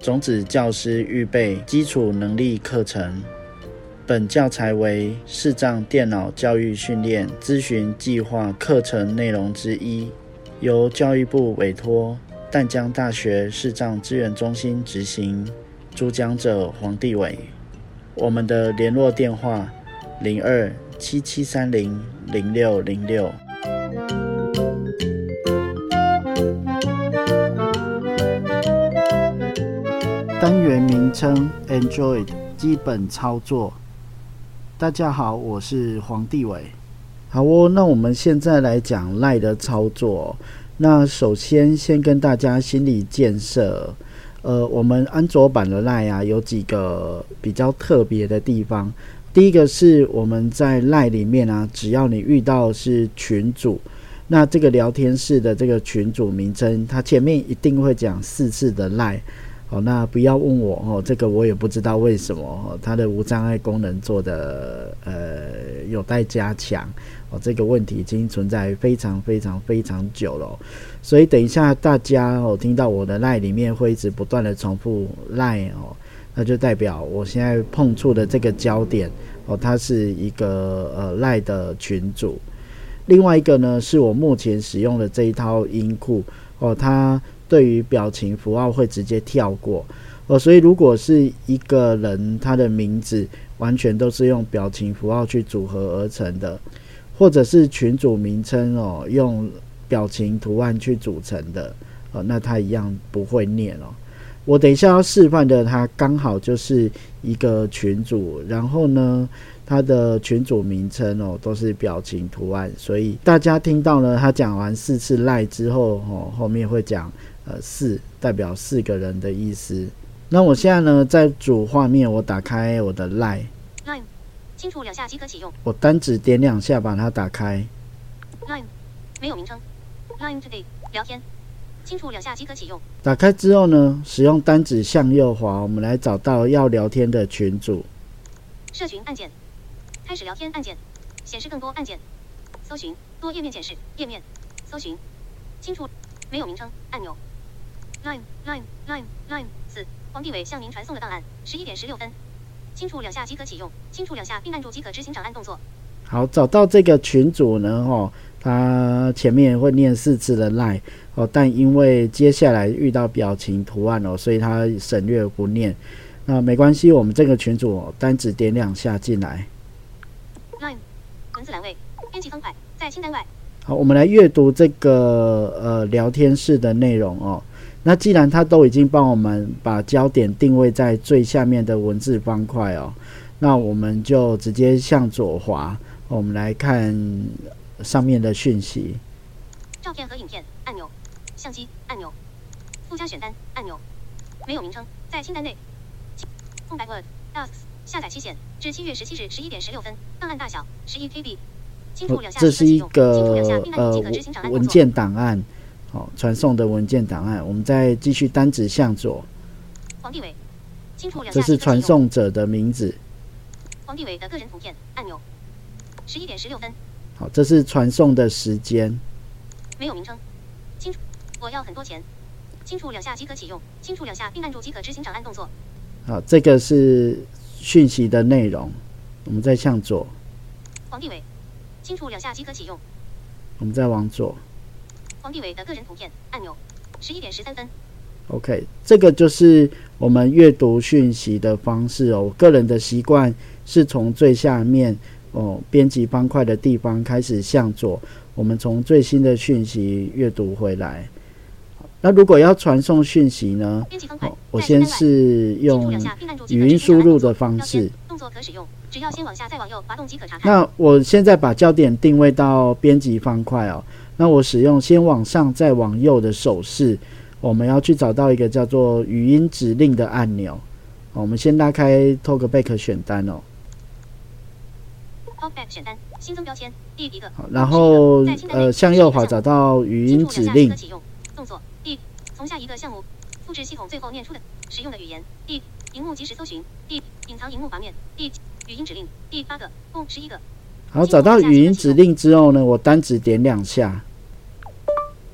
种子教师预备基础能力课程。本教材为视障电脑教育训练咨询计划课程内容之一，由教育部委托淡江大学视障资源中心执行。主讲者黄帝伟。我们的联络电话：零二七七三零零六零六。单元名称：Android 基本操作。大家好，我是黄帝伟。好哦，那我们现在来讲赖的操作。那首先先跟大家心理建设。呃，我们安卓版的赖啊，有几个比较特别的地方。第一个是我们在赖里面啊，只要你遇到是群主，那这个聊天室的这个群主名称，它前面一定会讲四次的赖。好，那不要问我哦，这个我也不知道为什么哦它的无障碍功能做的呃有待加强哦，这个问题已经存在非常非常非常久了，所以等一下大家哦听到我的赖里面会一直不断的重复赖哦，那就代表我现在碰触的这个焦点哦，它是一个呃赖的群组，另外一个呢是我目前使用的这一套音库哦，它。对于表情符号会直接跳过哦，所以如果是一个人他的名字完全都是用表情符号去组合而成的，或者是群组名称哦用表情图案去组成的哦，那他一样不会念哦。我等一下要示范的，它刚好就是一个群组，然后呢，它的群组名称哦都是表情图案，所以大家听到呢，他讲完四次赖之后哦，后面会讲。呃，四代表四个人的意思。那我现在呢，在主画面，我打开我的 Line，清楚两下即可启用。我单指点两下把它打开。Line 没有名称。Line Today 聊天，清楚两下即可启用。打开之后呢，使用单指向右滑，我们来找到要聊天的群组。社群按键，开始聊天按键，显示更多按键，搜寻多页面显示页面，搜寻清楚没有名称按钮。Line line line line 四，黄帝伟向您传送的档案，十一点十六分，轻触两下即可启用，轻触两下并按住即可执行长按动作。好，找到这个群组呢，哦，他前面会念四次的 line 哦，但因为接下来遇到表情图案哦，所以他省略不念。那没关系，我们这个群组单指点两下进来。line 文字栏位，编辑方块在清单外。好，我们来阅读这个呃聊天室的内容哦。那既然它都已经帮我们把焦点定位在最下面的文字方块哦，那我们就直接向左滑，我们来看上面的讯息。照片和影片按钮，相机按钮，附加选单按钮，没有名称，在清单内。空白 Word Docs 下载期限至七月十七日十一点十六分，档案大小十一 KB。这是一个呃文件档案。好，传送的文件档案，我们再继续单指向左。黄帝伟，这是传送者的名字。黄帝伟的个人图片按钮。十一点十六分。好，这是传送的时间。没有名称。清楚，我要很多钱。清楚两下即可启用。清楚两下并按住即可执行长按动作。好，这个是讯息的内容。我们再向左。黄帝伟，清楚两下即可启用。我们再往左。黄帝伟的个人图片按钮，十一点十三分。OK，这个就是我们阅读讯息的方式哦。我个人的习惯是从最下面哦编辑方块的地方开始向左，我们从最新的讯息阅读回来。那如果要传送讯息呢？我先是用语音输入的方式。动作可使用，只要先往下再往右滑动即可查看。那我现在把焦点定位到编辑方块哦。那我使用先往上再往右的手势，我们要去找到一个叫做语音指令的按钮。我们先拉开 Talkback 选单哦。Talkback 选单，新增标签，第一个。好，然后呃向右滑找到语音指令。动作，第从下一个项目复制系统最后念出的使用的语言。第荧幕即时搜寻。第隐藏荧幕画面。第语音指令，第八个，共十一个。好，找到语音指令之后呢，我单指点两下。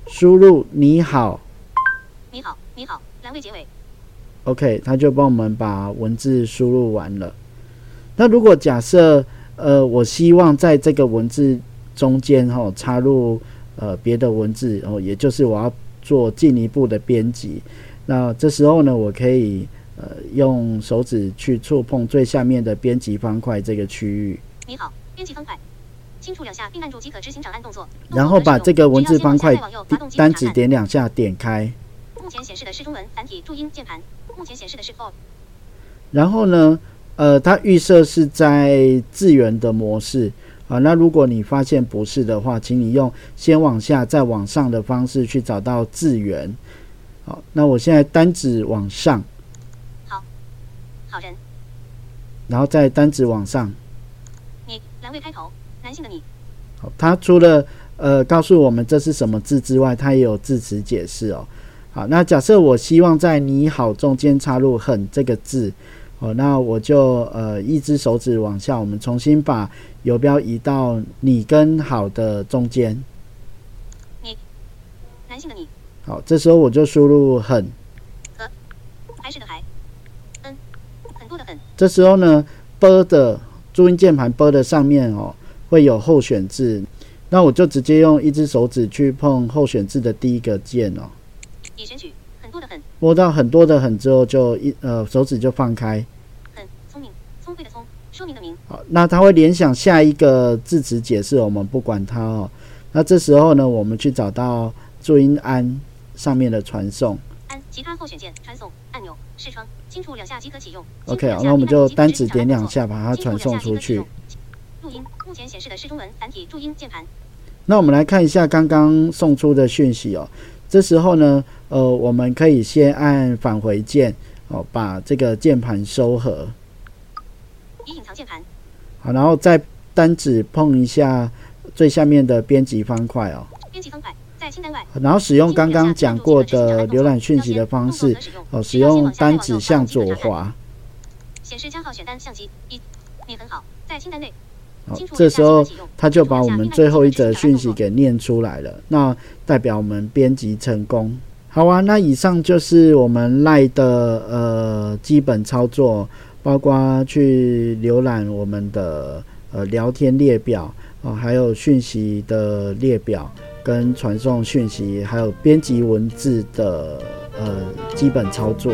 输入你好，你好，你好，栏位结尾。OK，他就帮我们把文字输入完了。那如果假设呃，我希望在这个文字中间哈、插入呃别的文字哦，也就是我要做进一步的编辑，那这时候呢，我可以呃用手指去触碰最下面的编辑方块这个区域，你好，编辑方块。轻触两下并按住即可执行长按动作。然后把这个文字方块单指点两下点开，目前显示的是中文繁体注音键盘。目前显示的是 for。然后呢，呃，它预设是在字源的模式啊。那如果你发现不是的话，请你用先往下再往上的方式去找到字源。好，那我现在单指往上，好，好人，然后再单指往上。你栏位开头，男性的你，好，它除了呃告诉我们这是什么字之外，它也有字词解释哦。好，那假设我希望在“你好”中间插入“很”这个字，哦，那我就呃一只手指往下，我们重新把游标移到“你”跟“好”的中间。你，男性的你，好，这时候我就输入“很还是的还，嗯，很多的很，”。这时候呢，“b” 的注音键盘 “b” 的上面哦会有候选字，那我就直接用一只手指去碰候选字的第一个键哦。已选取，很多的很，摸到很多的很之后，就一呃手指就放开。很聪明，聪慧的聪，说明的明，好，那它会联想下一个字词解释，我们不管它哦。那这时候呢，我们去找到注音安上面的传送。按其他候选键传送按钮视窗，轻触两下即可启用。OK，好，那我们就单指点两下把它传送出去。录音目前显示的是中文繁体注音键盘。那我们来看一下刚刚送出的讯息哦。这时候呢，呃，我们可以先按返回键哦，把这个键盘收合。已隐藏键盘，好，然后再单指碰一下最下面的编辑方块哦。编辑方块。然后使用刚刚讲过的浏览讯息的方式，哦，使用单指向左滑。显示加号选单相机一，你很好，在清单内。好，这时候他就把我们最后一则讯息给念出来了，那代表我们编辑成功。好啊，那以上就是我们赖的呃基本操作，包括去浏览我们的呃聊天列表哦，还有讯息的列表，跟传送讯息，还有编辑文字的呃基本操作。